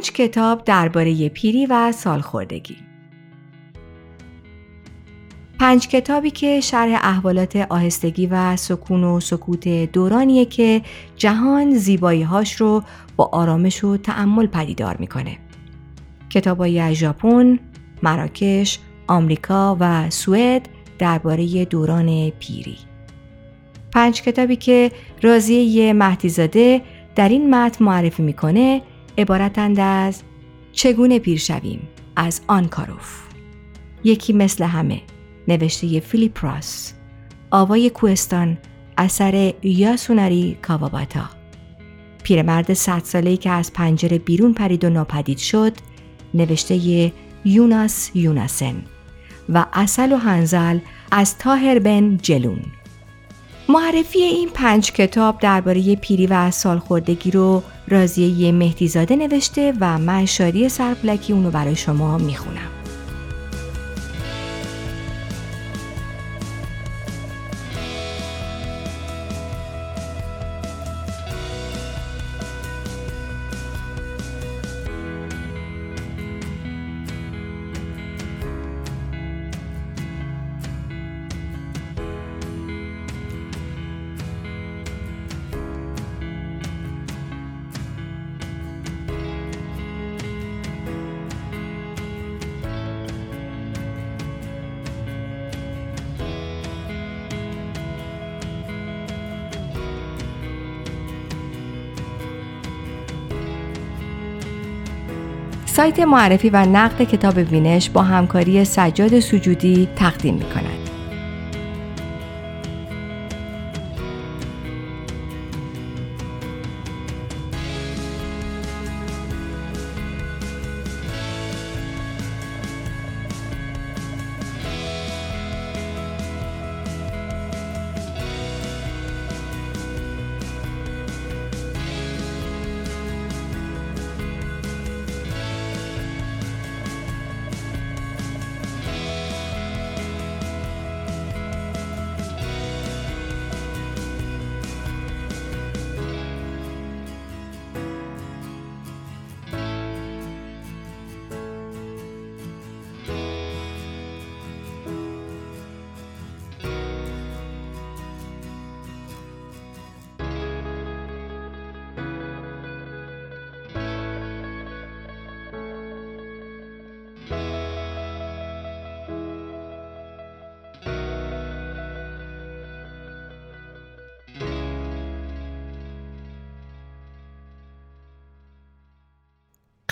پنج کتاب درباره پیری و سالخوردگی پنج کتابی که شرح احوالات آهستگی و سکون و سکوت دورانیه که جهان زیبایی هاش رو با آرامش و تعمل پدیدار می‌کنه. کتابایی از ژاپن، مراکش، آمریکا و سوئد درباره دوران پیری. پنج کتابی که رازیه مهدیزاده در این متن معرفی می‌کنه عبارتند از چگونه پیر شویم از آنکاروف یکی مثل همه نوشته فیلیپ راس. آوای کوهستان اثر یاسوناری کاواباتا پیرمرد صد ساله‌ای که از پنجره بیرون پرید و ناپدید شد نوشته یوناس یوناسن و اصل و هنزل از تاهر بن جلون. معرفی این پنج کتاب درباره پیری و سالخوردگی رو رازیه مهدیزاده نوشته و من شادی سرپلکی اونو برای شما می‌خونم. سایت معرفی و نقد کتاب وینش با همکاری سجاد سجودی تقدیم می کند.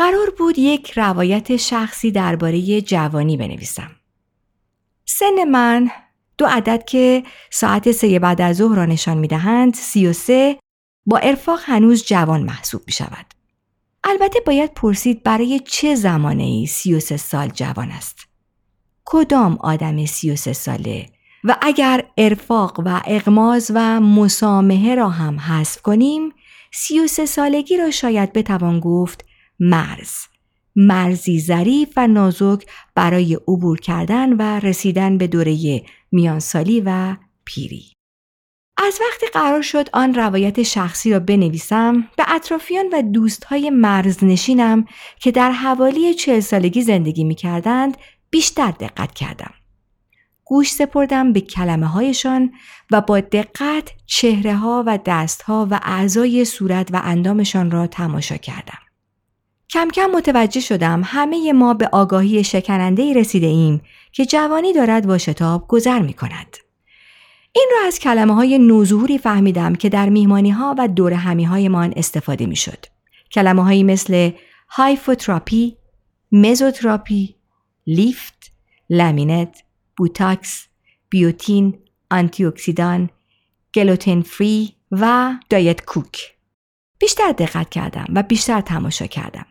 قرار بود یک روایت شخصی درباره جوانی بنویسم. سن من دو عدد که ساعت سه بعد از ظهر را نشان می دهند سی و سه با ارفاق هنوز جوان محسوب می شود. البته باید پرسید برای چه زمانه ای سی و سه سال جوان است. کدام آدم سی و سه ساله و اگر ارفاق و اغماز و مسامحه را هم حذف کنیم سی و سه سالگی را شاید بتوان گفت مرز مرزی ظریف و نازک برای عبور کردن و رسیدن به دوره میانسالی و پیری. از وقتی قرار شد آن روایت شخصی را بنویسم به اطرافیان و دوستهای مرزنشینم که در حوالی چهل سالگی زندگی می کردند بیشتر دقت کردم. گوش سپردم به کلمه هایشان و با دقت چهره ها و دست ها و اعضای صورت و اندامشان را تماشا کردم. کم کم متوجه شدم همه ما به آگاهی شکننده رسیده ایم که جوانی دارد با شتاب گذر می کند. این را از کلمه های نوظهوری فهمیدم که در میهمانی ها و دور همی های من استفاده می شد. کلمه هایی مثل هایفوتراپی، مزوتراپی، لیفت، لامینت، بوتاکس، بیوتین، آنتی اکسیدان، gluten free و Diet Coke. بیشتر دقت کردم و بیشتر تماشا کردم.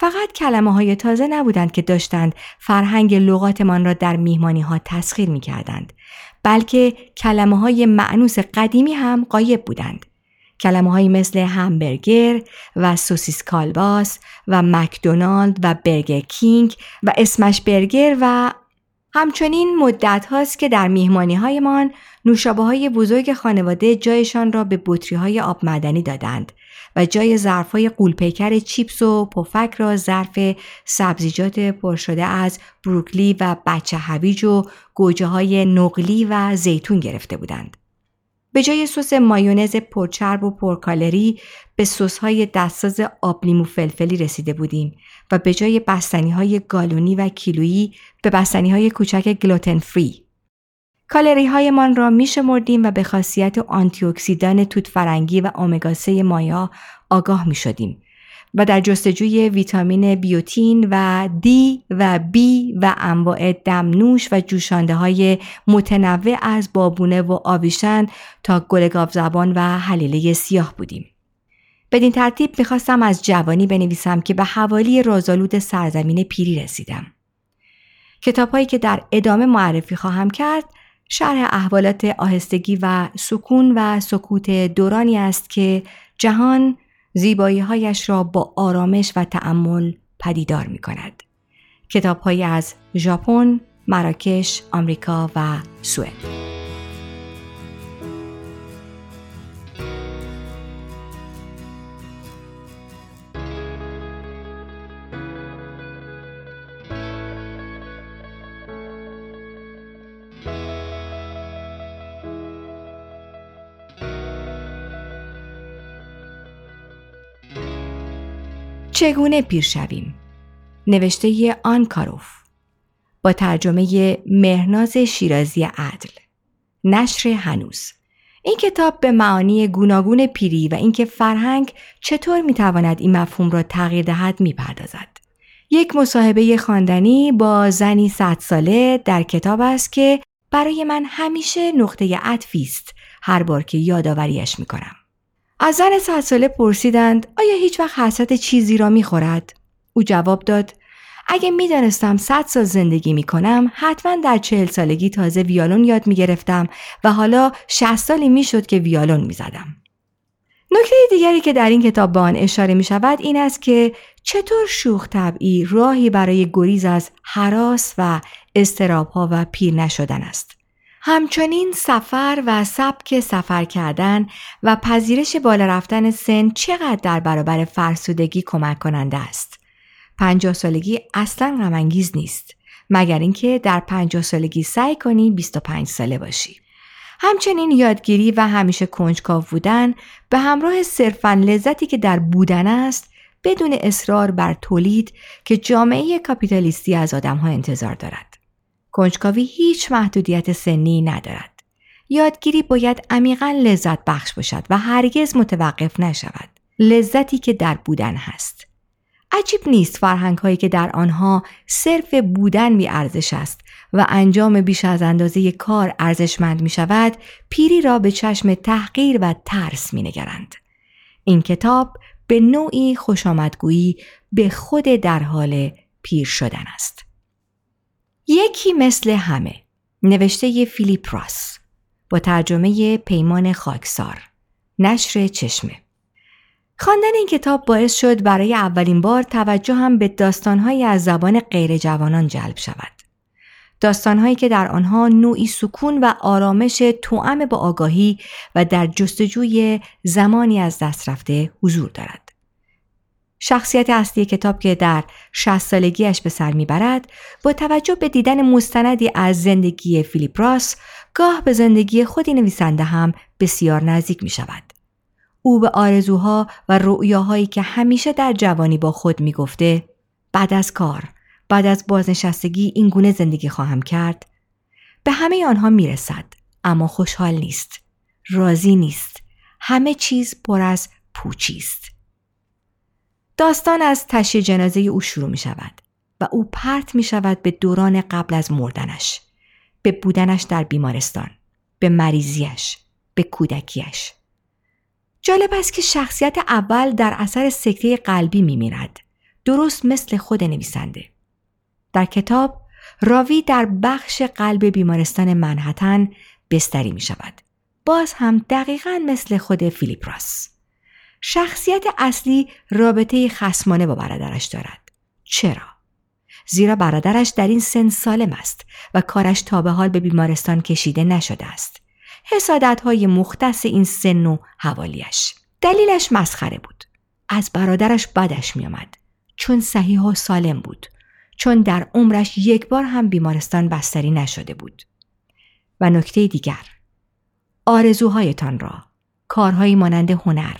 فقط کلمه های تازه نبودند که داشتند فرهنگ لغاتمان را در میهمانی ها تسخیر می کردند بلکه کلمه های مأنوس قدیمی هم غایب بودند. کلمه های مثل همبرگر و سوسیس کالباس و مکدونالد و برگر کینگ و اسمش برگر و همچنین مدت هاست که در میهمانی هایمان نوشابه های بزرگ خانواده جایشان را به بطری های آب معدنی دادند و جای ظرف های قولپیکر چیپس و پفک را ظرف سبزیجات پرشده از بروکلی و بچه هویج و گوجه های نقلی و زیتون گرفته بودند. به جای سس مایونز پرچرب و پرکالری به سس های دستساز آب لیمو فلفلی رسیده بودیم و به جای بستنی های گالونی و کیلویی به بستنی های کوچک gluten free. کالری هایمان را می شمردیم و به خاصیت آنتی اکسیدان توت فرنگی و امگا 3 ماهی‌ها آگاه می شدیم و در جستجوی ویتامین بیوتین و دی و بی و انواع دمنوش و جوشانده های متنوع از بابونه و آویشن تا گل زبان و حلیله سیاه بودیم. بدین ترتیب می‌خواستم از جوانی بنویسم که به حوالی رازالود سرزمین پیری رسیدم. کتابهایی که در ادامه معرفی خواهم کرد شرح احوالات آهستگی و سکون و سکوت دورانی است که جهان زیبایی هایش را با آرامش و تأمل پدیدار می کند. کتاب از ژاپن، مراکش، آمریکا و سوئد. چگونه پیر شویم؟ نوشته آنکاروف با ترجمه مهناز شیرازی عدل. نشر هنوز. این کتاب به معانی گوناگون پیری و اینکه فرهنگ چطور می‌تواند این مفهوم را تغییر دهد می‌پردازد. یک مصاحبه خواندنی با زنی صد ساله در کتاب است که برای من همیشه نقطه عطفی است. هر بار که یادآوریش می‌کنم. از زن صد ساله پرسیدند آیا هیچ وقت حسرت چیزی را می‌خورد؟ او جواب داد اگه می‌دانستم صد سال زندگی می‌کنم حتما در چهل سالگی تازه ویالون یاد می‌گرفتم و حالا شهست سالی می‌شد که ویالون می‌زدم. نکته دیگری که در این کتاب به آن اشاره می شود این است که چطور شوخ طبعی راهی برای گریز از حراس و استرابها و پیر نشدن است. همچنین سفر و سبک سفر کردن و پذیرش بالا رفتن سن چقدر در برابر فرسودگی کمک کننده است. پنجاه سالگی اصلا غمانگیز نیست مگر اینکه در پنجاه سالگی سعی کنی 25 ساله باشی. همچنین یادگیری و همیشه کنجکاو بودن به همراه صرفا لذتی که در بودن است بدون اصرار بر تولید که جامعه کاپیتالیستی از آدمها انتظار دارد. کنجکاوی هیچ محدودیت سنی ندارد. یادگیری باید عمیقا لذت بخش باشد و هرگز متوقف نشود. لذتی که در بودن هست. عجیب نیست فرهنگ هایی که در آنها صرف بودن می ارزش است و انجام بیش از اندازه کار ارزشمند می شود پیری را به چشم تحقیر و ترس می نگرند. این کتاب به نوعی خوشامدگویی به خود در حال پیر شدن است. یکی مثل همه نوشته فیلیپ راس با ترجمه پیمان خاکسار نشر چشمه خواندن این کتاب باعث شد برای اولین بار توجه هم به داستانهایی از زبان غیر جوانان جلب شود. داستانهایی که در آنها نوعی سکون و آرامش توأم با آگاهی و در جستجوی زمانی از دست رفته حضور دارد. شخصیت اصلی کتاب که در 60 سالگیش به سر می‌برد با توجه به دیدن مستندی از زندگی فیلیپ راس گاه به زندگی خودی نویسنده هم بسیار نزدیک می شود. او به آرزوها و رؤیاهایی که همیشه در جوانی با خود می گفته بعد از کار بعد از بازنشستگی این گونه زندگی خواهم کرد. به همه آنها می رسد اما خوشحال نیست راضی نیست. همه چیز پر از پوچی است. داستان از تشییع جنازه او شروع می شود و او پرت می شود به دوران قبل از مردنش به بودنش در بیمارستان به مریضیش به کودکیش جالب است که شخصیت اول در اثر سکته قلبی می میرد درست مثل خود نویسنده. در کتاب راوی در بخش قلب بیمارستان منحتن بستری می شود باز هم دقیقا مثل خود فیلیپ راس. شخصیت اصلی رابطه خسمانه با برادرش دارد. چرا؟ زیرا برادرش در این سن سالم است و کارش تا به حال به بیمارستان کشیده نشده است. حسادت های مختص این سن و حوالیش. دلیلش مسخره بود. از برادرش بدش میآمد چون صحیح و سالم بود چون در عمرش یک بار هم بیمارستان بستری نشده بود. و نکته دیگر آرزوهایتان را کارهایی مانند هنر،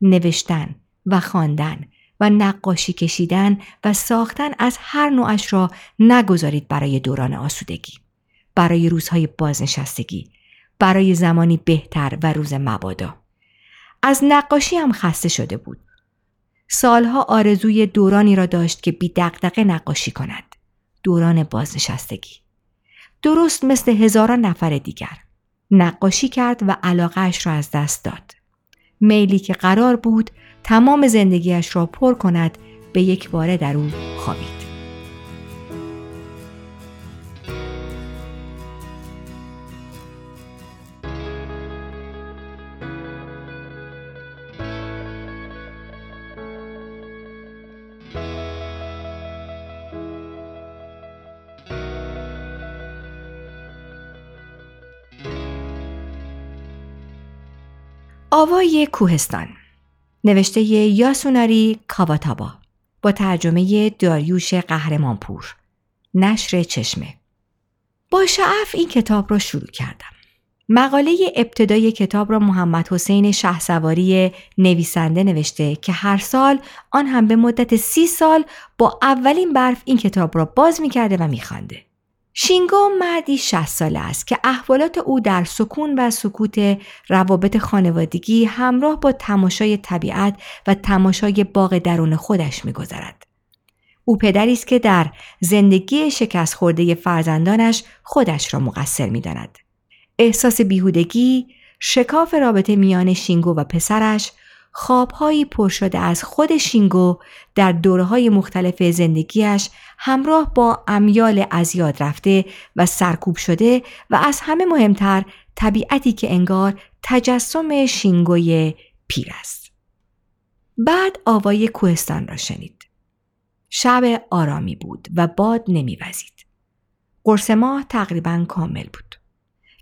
نوشتن و خواندن و نقاشی کشیدن و ساختن از هر نوعش را نگذارید برای دوران آسودگی، برای روزهای بازنشستگی، برای زمانی بهتر و روز مبادا. از نقاشی هم خسته شده بود. سالها آرزوی دورانی را داشت که بی دقدقه نقاشی کند. دوران بازنشستگی. درست مثل هزاران نفر دیگر. نقاشی کرد و علاقهش را از دست داد. میلی که قرار بود تمام زندگیش را پر کند به یک باره در او خوابید. آوای کوهستان. نوشته یاسوناری کاواتابا با ترجمه داریوش قهرمانپور. نشر چشمه. با شعف این کتاب را شروع کردم. مقاله ابتدای کتاب را محمد حسین شهسواری نویسنده نوشته که هر سال آن هم به مدت سی سال با اولین برف این کتاب را باز می کرده و می خانده. شینگو مردی 60 ساله است که احوالات او در سکون و سکوت روابط خانوادگی همراه با تماشای طبیعت و تماشای باغ درون خودش میگذرد. او پدری است که در زندگی شکست خورده فرزندانش خودش را مقصر می‌داند. احساس بیهودگی، شکاف رابطه میان شینگو و پسرش، خوابهایی پر شده از خود شینگو در دوره های مختلف زندگیش همراه با امیال از یاد رفته و سرکوب شده و از همه مهمتر طبیعتی که انگار تجسم شینگوی پیر است. بعد آوای کوهستان را شنید. شب آرامی بود و باد نمیوزید. قرص ماه تقریبا کامل بود.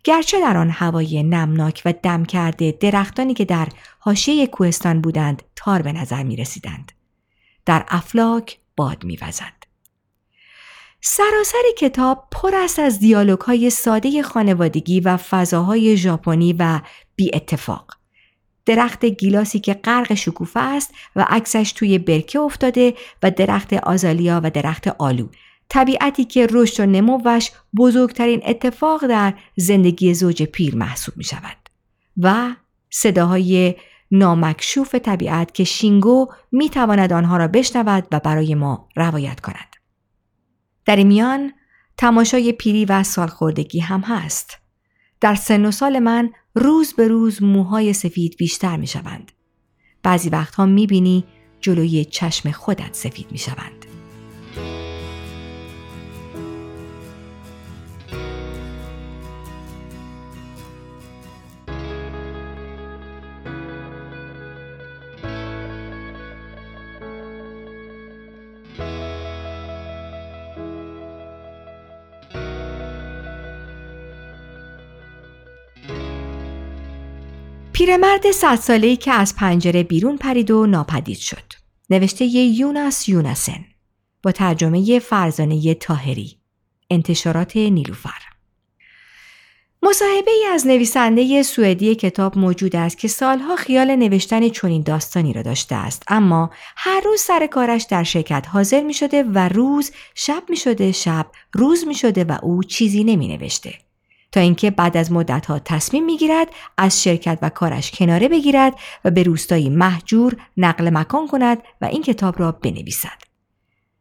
گرچه در آن هوای نمناک و دم کرده درختانی که در حاشیه کوهستان بودند تار به نظر می رسیدند. در افلاک باد می وزد. سراسر کتاب پر است از دیالوگ های ساده خانوادگی و فضاهای ژاپنی و بی اتفاق. درخت گیلاسی که غرق شکوفه است و عکسش توی برکه افتاده و درخت آزالیا و درخت آلو طبیعتی که رشد و نموش بزرگترین اتفاق در زندگی زوج پیر محسوب می شود و صداهای نامکشوف طبیعت که شینگو می تواند آنها را بشنود و برای ما روایت کند. در این میان تماشای پیری و سالخوردگی هم هست. در سن و سال من روز به روز موهای سفید بیشتر می شوند. بعضی وقتها می بینی جلوی چشم خودت سفید می شوند. پیرمرد صد ساله‌ای که از پنجره بیرون پرید و ناپدید شد. نوشته ی یوناس یوناسن با ترجمه فرزانه تاهری انتشارات نیلوفر مصاحبه ای از نویسنده سوئدی کتاب موجود است که سالها خیال نوشتن چنین داستانی را داشته است اما هر روز سر کارش در شرکت حاضر می شده و روز شب می شده شب روز می شده و او چیزی نمی نوشته. تا اینکه بعد از مدتها تصمیم می‌گیرد از شرکت و کارش کناره بگیرد و به روستایی محجور نقل مکان کند و این کتاب را بنویسد.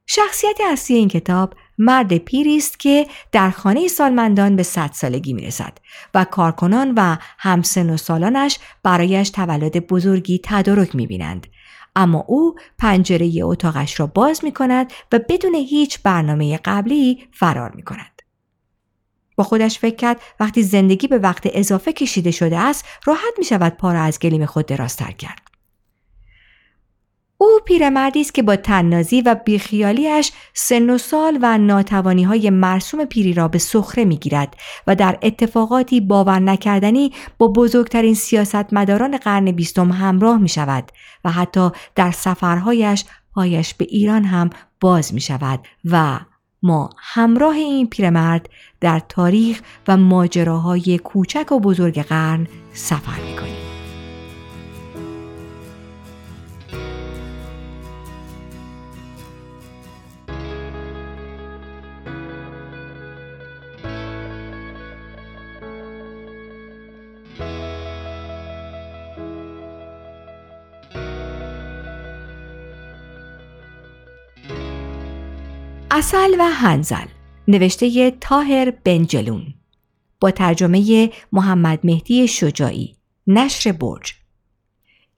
شخصیت اصلی این کتاب مرد پیری است که در خانه سالمندان به صد سالگی می‌رسد و کارکنان و همسن و سالانش برایش تولد بزرگی تدارک می‌بینند اما او پنجره اتاقش را باز می کند و بدون هیچ برنامه قبلی فرار می کند. با خودش فکر کرد وقتی زندگی به وقت اضافه کشیده شده است راحت می شود پا را از گلیم خود درازتر کرد. او پیرمردی است که با تننازی و بیخیالیش سن و سال و ناتوانی های مرسوم پیری را به سخره می‌گیرد و در اتفاقاتی باور نکردنی با بزرگترین سیاستمداران قرن بیستم همراه می شود و حتی در سفرهایش پایش به ایران هم باز می شود و ما همراه این پیرمرد در تاریخ و ماجراهای کوچک و بزرگ قرن سفر می اصل و هنزل نوشته تاهر بنجلون. با ترجمه محمد مهدی شجاعی نشر برج.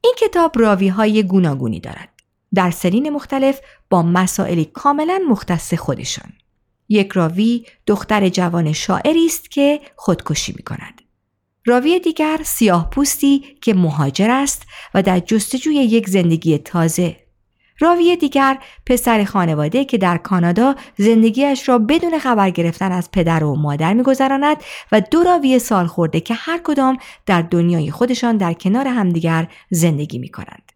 این کتاب راوی های گوناگونی دارد. در سنین مختلف با مسائلی کاملا مختص خودشان. یک راوی دختر جوان شاعری است که خودکشی می کند. راوی دیگر سیاه پوستی که مهاجر است و در جستجوی یک زندگی تازه راوی دیگر پسر خانواده که در کانادا زندگیش را بدون خبر گرفتن از پدر و مادر میگذراند و دو راوی سال خورده که هر کدام در دنیای خودشان در کنار همدیگر زندگی می کنند.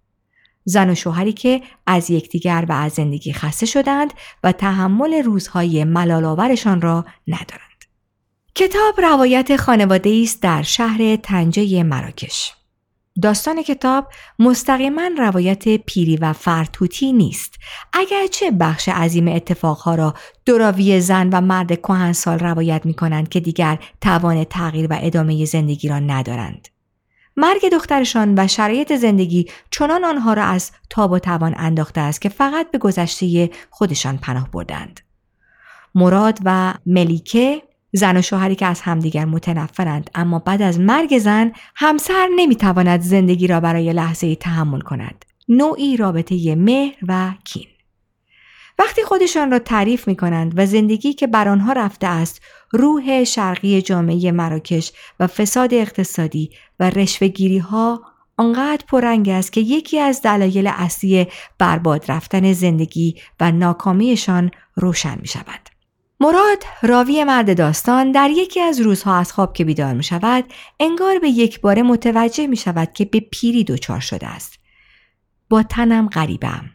زن و شوهری که از یکدیگر و از زندگی خسته شدند و تحمل روزهای ملالآورشان را ندارند. کتاب روایت خانواده است در شهر تنجه مراکش. داستان کتاب مستقیما روایت پیری و فرتوتی نیست. اگرچه بخش عظیم اتفاقها را دوراوی زن و مرد کهنسال روایت می کنند که دیگر توان تغییر و ادامه زندگی را ندارند. مرگ دخترشان و شرایط زندگی چنان آنها را از تاب و توان انداخته است که فقط به گذشته خودشان پناه بردند. مراد و ملیکه زن و شوهری که از همدیگر متنفرند اما بعد از مرگ زن همسر نمی‌تواند زندگی را برای لحظه تحمل کند نوعی رابطه مهر و کین وقتی خودشان را تعریف می کنند و زندگی که بر آنها رفته است روح شرقی جامعه مراکش و فساد اقتصادی و رشوهگیری ها آنقدر پررنگ است که یکی از دلایل اصلی برباد رفتن زندگی و ناکامیشان روشن می شود. مراد راوی مرد داستان در یکی از روزها از خواب که بیدار می شود انگار به یک بار متوجه می شود که به پیری دچار شده است. با تنم غریبم.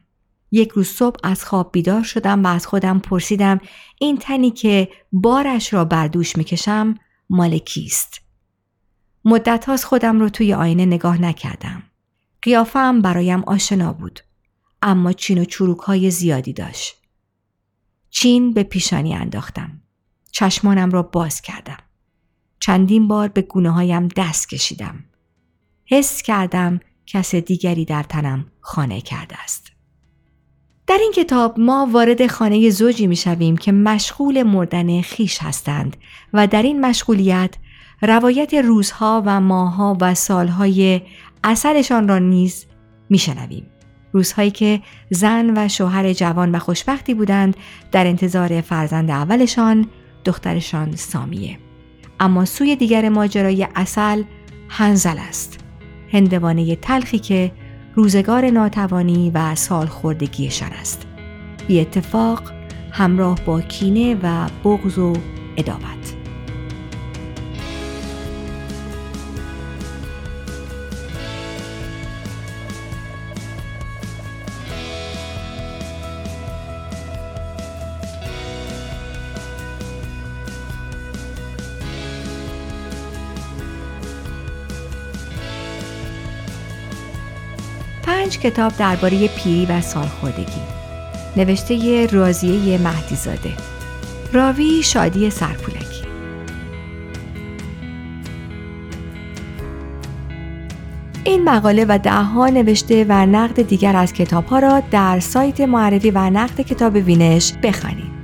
یک روز صبح از خواب بیدار شدم و از خودم پرسیدم این تنی که بارش را بر دوش می کشم مال کیست؟ مدت هاست خودم رو توی آینه نگاه نکردم. قیافم برایم آشنا بود. اما چین و چروک های زیادی داشت. چین به پیشانی انداختم. چشمانم را باز کردم. چندین بار به گونه هایم دست کشیدم. حس کردم کس دیگری در تنم خانه کرده است. در این کتاب ما وارد خانه زوجی می شویم که مشغول مردن خیش هستند و در این مشغولیت روایت روزها و ماهها و سالهای اصلشان را نیز می شنویم. روزهایی که زن و شوهر جوان و خوشبختی بودند در انتظار فرزند اولشان دخترشان سامیه. اما سوی دیگر ماجرای اصل هنزل است. هندوانه تلخی که روزگار ناتوانی و سال خوردگیشان است. بی اتفاق همراه با کینه و بغض و ادابت کتاب درباره پیری و سالخوردگی. نوشته رازیه مهدیزاده. راوی شادی سرپولکی. این مقاله و دهها نوشته و نقد دیگر از کتاب ها را در سایت معرفی و نقد کتاب وینش بخوانید.